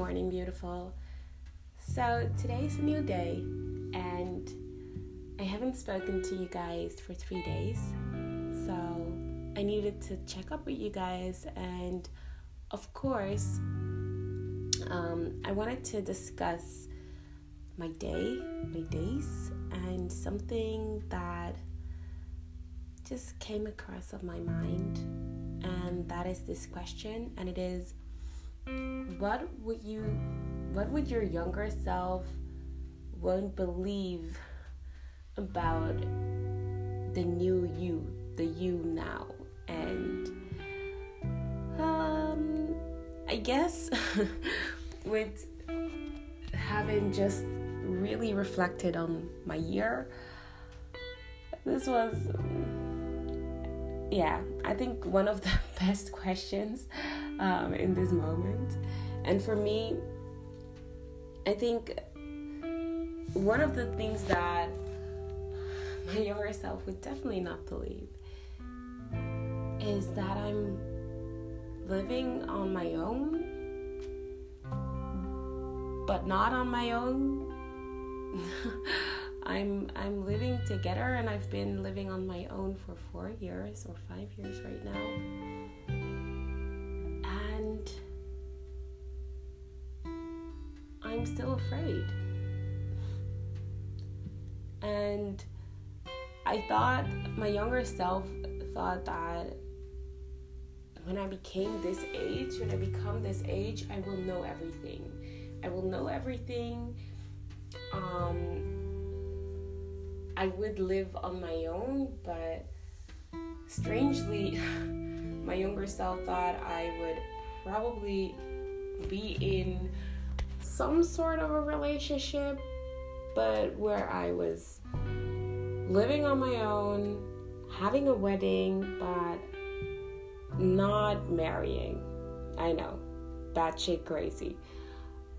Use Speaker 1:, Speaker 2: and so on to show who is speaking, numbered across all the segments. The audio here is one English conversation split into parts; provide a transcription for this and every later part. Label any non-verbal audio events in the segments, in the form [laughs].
Speaker 1: morning, beautiful. So, today's a new day, and I haven't spoken to you guys for three days. So, I needed to check up with you guys, and of course, um, I wanted to discuss my day, my days, and something that just came across of my mind, and that is this question, and it is what would you what would your younger self won't believe about the new you the you now? And um i guess [laughs] with having just really reflected on my year this was yeah i think one of the [laughs] best questions um, in this moment. And for me, I think one of the things that [laughs] my younger self would definitely not believe is that I'm living on my own, but not on my own. [laughs] I'm I'm living together and I've been living on my own for 4 years or 5 years right now. I'm still afraid. And I thought my younger self thought that when I became this age, when I become this age, I will know everything. I will know everything. Um, I would live on my own, but strangely, [laughs] my younger self thought I would probably be in some sort of a relationship, but where I was living on my own, having a wedding, but not marrying. I know, batshit crazy.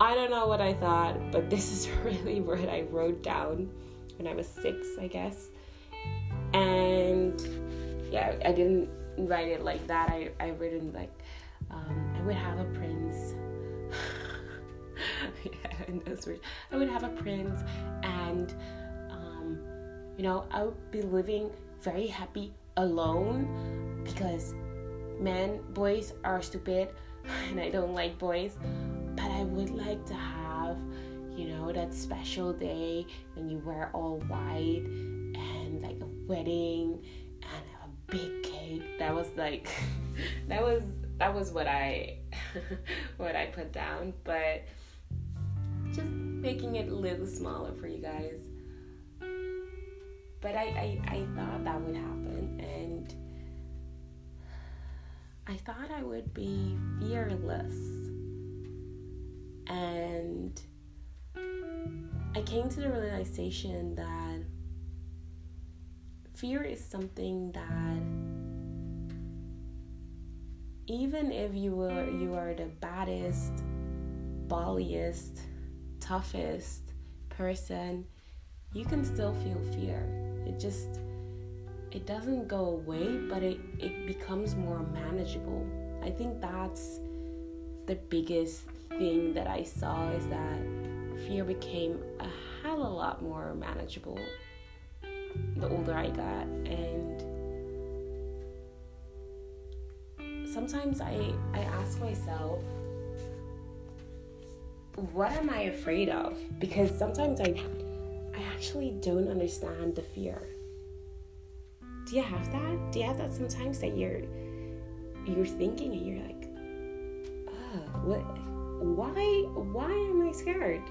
Speaker 1: I don't know what I thought, but this is [laughs] really what I wrote down when I was six, I guess. And yeah, I didn't write it like that. I, I written like um, I would have a prince yeah, [laughs] in those words. I would have a prince, and um, you know, I would be living very happy alone because men, boys are stupid, [laughs] and I don't like boys. But I would like to have, you know, that special day when you wear all white and like a wedding and a big cake. That was like, [laughs] that was that was what I what I put down, but just making it a little smaller for you guys. But I, I, I thought that would happen, and I thought I would be fearless. And I came to the realization that fear is something that even if you are you are the baddest, balliest, toughest person, you can still feel fear. It just it doesn't go away, but it, it becomes more manageable. I think that's the biggest thing that I saw is that fear became a hell of a lot more manageable the older I got and sometimes I, I ask myself what am I afraid of? Because sometimes I I actually don't understand the fear. Do you have that? Do you have that sometimes that you're you're thinking and you're like, oh, what why why am I scared?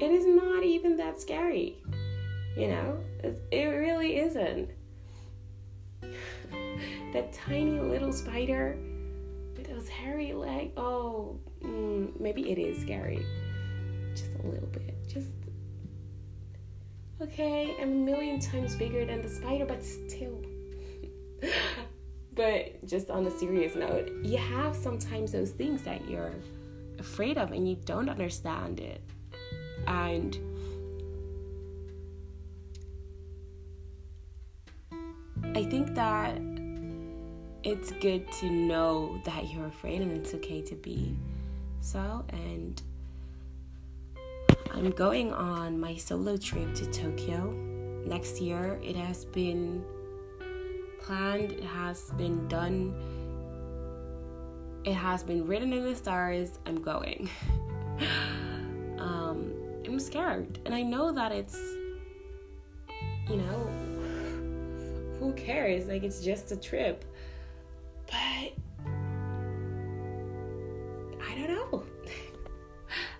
Speaker 1: It is not even that scary. You know? It, it really isn't. [sighs] that tiny little spider with those hairy legs. Oh, mm, maybe it is scary. Just a little bit. Just okay, I'm a million times bigger than the spider, but still. [laughs] but just on a serious note, you have sometimes those things that you're afraid of and you don't understand it. And I think that it's good to know that you're afraid and it's okay to be so, and I'm going on my solo trip to Tokyo next year. It has been planned, it has been done, it has been written in the stars. I'm going. [laughs] um, I'm scared, and I know that it's, you know, who cares? Like, it's just a trip. But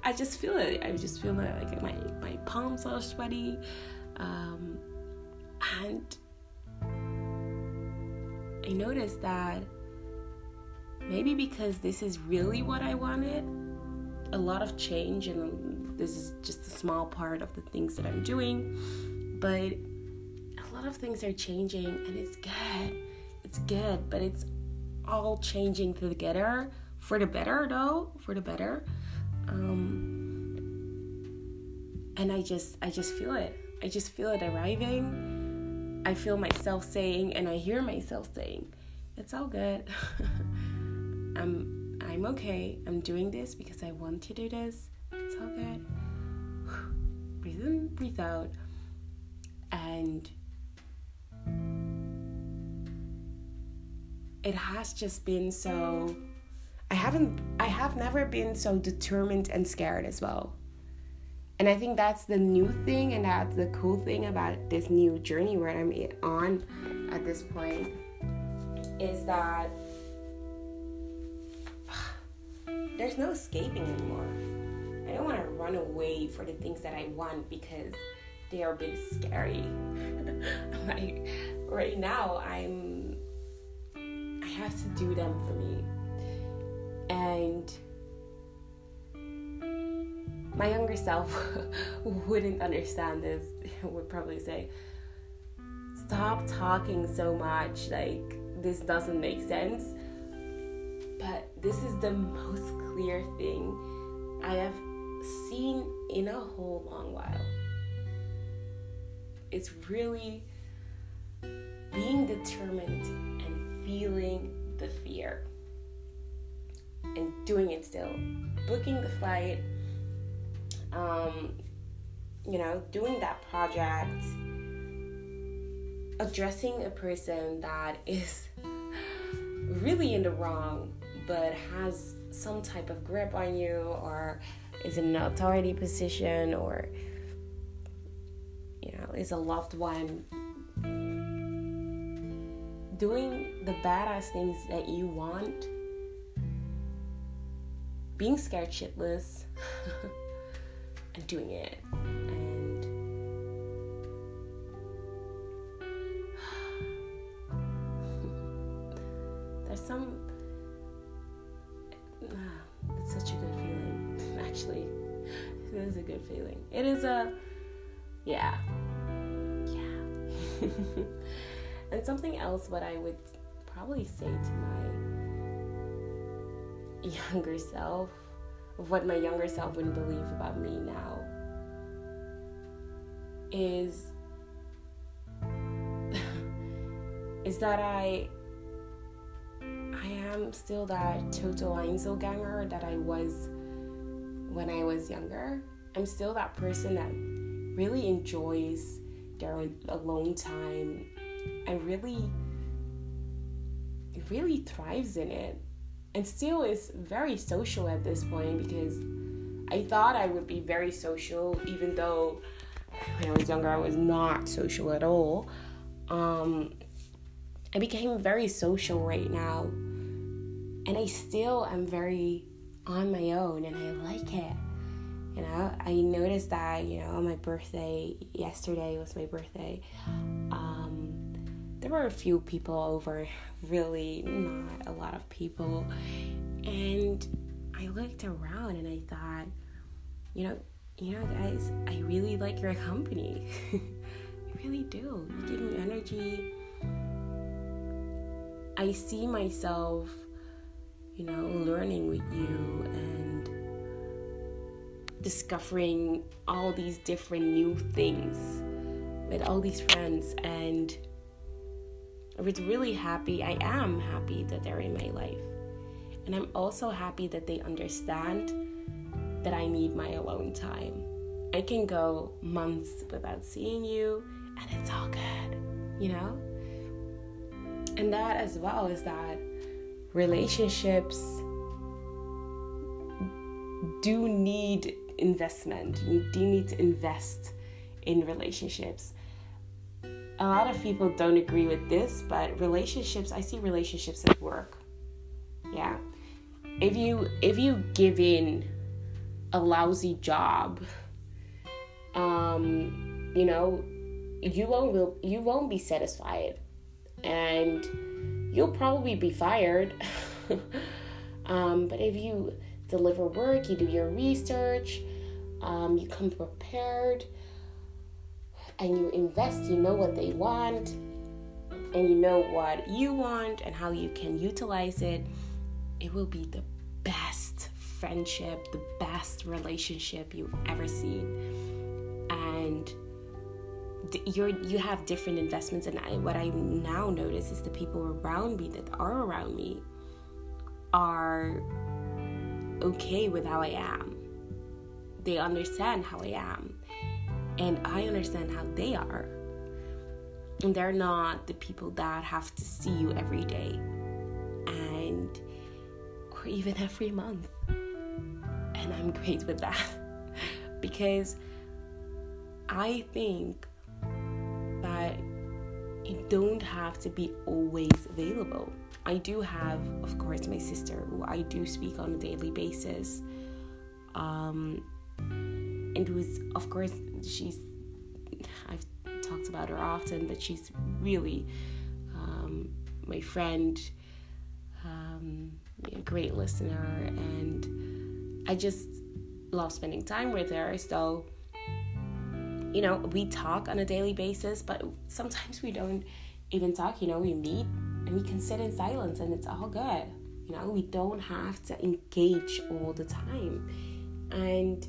Speaker 1: I just feel it. I just feel my like my my palms are sweaty, um, and I noticed that maybe because this is really what I wanted, a lot of change, and this is just a small part of the things that I'm doing, but a lot of things are changing, and it's good. It's good, but it's all changing together for the better, though, for the better. Um, and I just, I just feel it. I just feel it arriving. I feel myself saying, and I hear myself saying, "It's all good." [laughs] I'm I'm okay. I'm doing this because I want to do this. It's all good. [sighs] breathe in, breathe out. And it has just been so haven't I have never been so determined and scared as well. And I think that's the new thing and that's the cool thing about this new journey where I'm on at this point is that [sighs] there's no escaping anymore. I don't want to run away for the things that I want because they are a bit scary. [laughs] like right now, I'm I have to do them for me. My younger self [laughs] wouldn't understand this. [laughs] Would probably say, "Stop talking so much. Like this doesn't make sense." But this is the most clear thing I have seen in a whole long while. It's really being determined and feeling the fear and doing it still. Booking the flight, um, you know, doing that project, addressing a person that is [laughs] really in the wrong but has some type of grip on you or is in an authority position or you know is a loved one doing the badass things that you want being scared shitless [laughs] doing it and [sighs] there's some [sighs] it's such a good feeling. [laughs] Actually, it is a good feeling. It is a, yeah, yeah. [laughs] and something else, what I would probably say to my [laughs] younger self, what my younger self wouldn't believe about me now, is [laughs] is that I I am still that total Einzelganger that I was when I was younger. I'm still that person that really enjoys their alone time and really really thrives in it and still is very social at this point because I thought I would be very social even though when I was younger I was not social at all. Um, I became very social right now and I still am very on my own and I like it. You know, I noticed that, you know, on my birthday, yesterday was my birthday, um, there were a few people over, really not a lot of people. And I looked around and I thought, you know, you know, guys, I really like your company. [laughs] I really do. You give me energy. I see myself you know, learning with you and discovering all these different new things with all these friends and I was really happy. I am happy that they're in my life. And I'm also happy that they understand that I need my alone time. I can go months without seeing you, and it's all good, you know? And that as well is that relationships do need investment. You do need to invest in relationships. A lot of people don't agree with this, but relationships, I see relationships at work. Yeah. If you if you give in a lousy job, um, you know, you won't you won't be satisfied and you'll probably be fired. [laughs] um, but if you deliver work, you do your research, um, you come prepared, and you invest, you know what they want, and you know what you want and how you can utilize it, it will be the best friendship, the best relationship you've ever seen. And you're you have different investments and I, what i now notice is the people around me that are around me are okay with how i am they understand how i am and i understand how they are and they're not the people that have to see you every day and or even every month and i'm great with that [laughs] because i think that you don't have to be always available. I do have, of course, my sister who I do speak on a daily basis. Um, and who's, of course, she's, I've talked about her often, but she's really um, my friend, um, a great listener, and I just love spending time with her. So, you know, we talk on a daily basis, but sometimes we don't even talk. You know, we meet and we can sit in silence and it's all good. You know, we don't have to engage all the time. And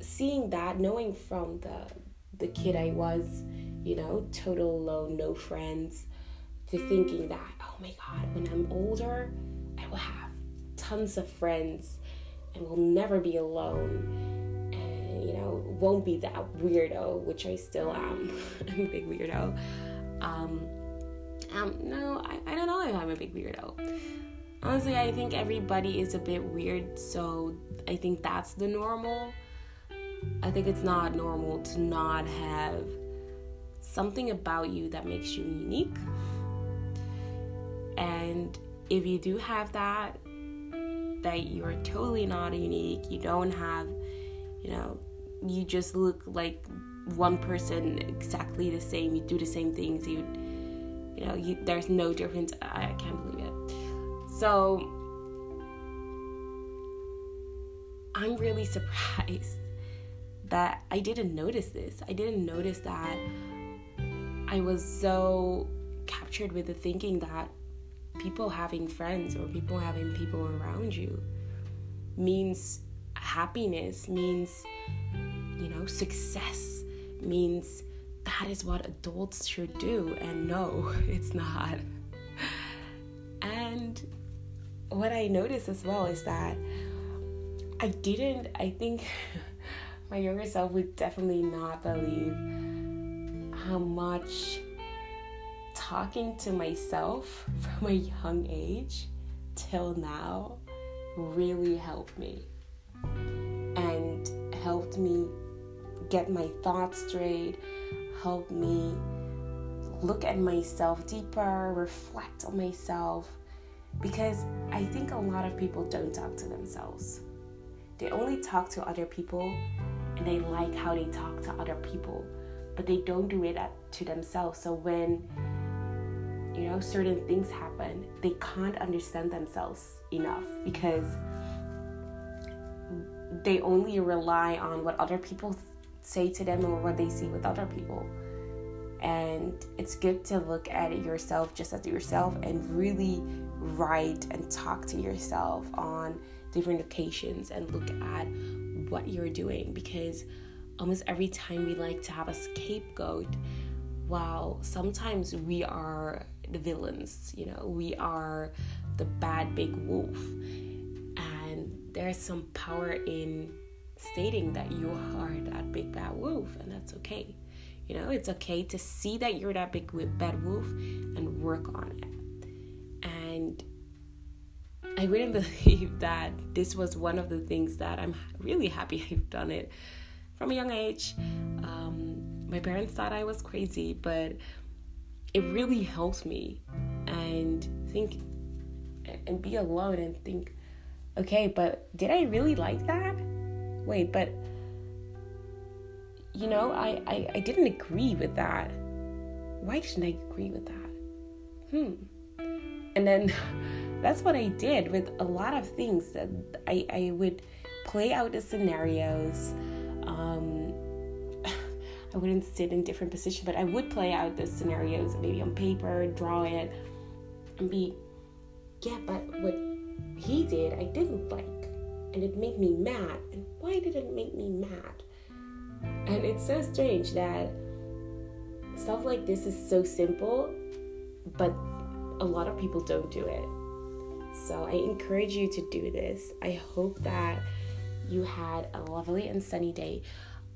Speaker 1: seeing that, knowing from the the kid I was, you know, total alone, no friends, to thinking that, oh my God, when I'm older, I will have tons of friends and will never be alone And you know, won't be that weirdo, which I still am. [laughs] I'm a big weirdo. Um, um, no, I, I don't know if I'm a big weirdo. Honestly, I think everybody is a bit weird, so I think that's the normal. I think it's not normal to not have something about you that makes you unique. And if you do have that, that you're totally not unique, you don't have, you know, you just look like one person exactly the same you do the same things you you know you, there's no difference i can't believe it so i'm really [laughs] surprised that i didn't notice this i didn't notice that i was so captured with the thinking that people having friends or people having people around you means happiness means you know, success means that is what adults should do. And no, [laughs] it's not. And what I noticed as well is that I didn't, I think [laughs] my younger self would definitely not believe how much talking to myself [laughs] from a young age till now really helped me and helped me get my thoughts straight, helped me look at myself deeper, reflect on myself. Because I think a lot of people don't talk to themselves. They only talk to other people and they like how they talk to other people, but they don't do it at, to themselves. So when you know certain things happen, they can't understand themselves enough because they only rely on what other people say to them or what they see with other people. And it's good to look at yourself just as yourself and really write and talk to yourself on different occasions and look at what you're doing because almost every time we like to have a scapegoat while sometimes we are the villains, you know, we are the bad big wolf. And there's some power in stating that you are that big bad wolf, and that's okay. You know, it's okay to see that you're that big bad wolf and work on it. And I wouldn't [laughs] believe that this was one of the things that I'm really happy [laughs] I've done it from a young age. Um, my parents thought I was crazy, but it really helped me and think and be alone and think, okay, but did I really like that? Wait, but you know, I, I, I didn't agree with that. Why didn't I agree with that? Hmm. And then [laughs] that's what I did with a lot of things that I, I would play out the scenarios. Um, [laughs] I wouldn't sit in different positions, but I would play out the scenarios maybe on paper, draw it, and be, yeah, but what he did, I didn't like. And it made me mad. And why did it make me mad? And it's so strange that stuff like this is so simple, but a lot of people don't do it. So I encourage you to do this. I hope that you had a lovely and sunny day.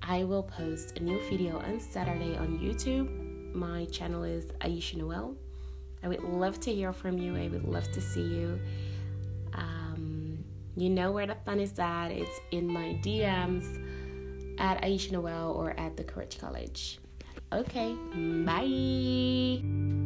Speaker 1: I will post a new video on Saturday on YouTube. My channel is Ayesha Noëlle. I would love to hear from you. I would love to see you. Um, you know where the fun is at. It's in my DMs at Ayesha Noëlle or at the Courage College. Okay, bye.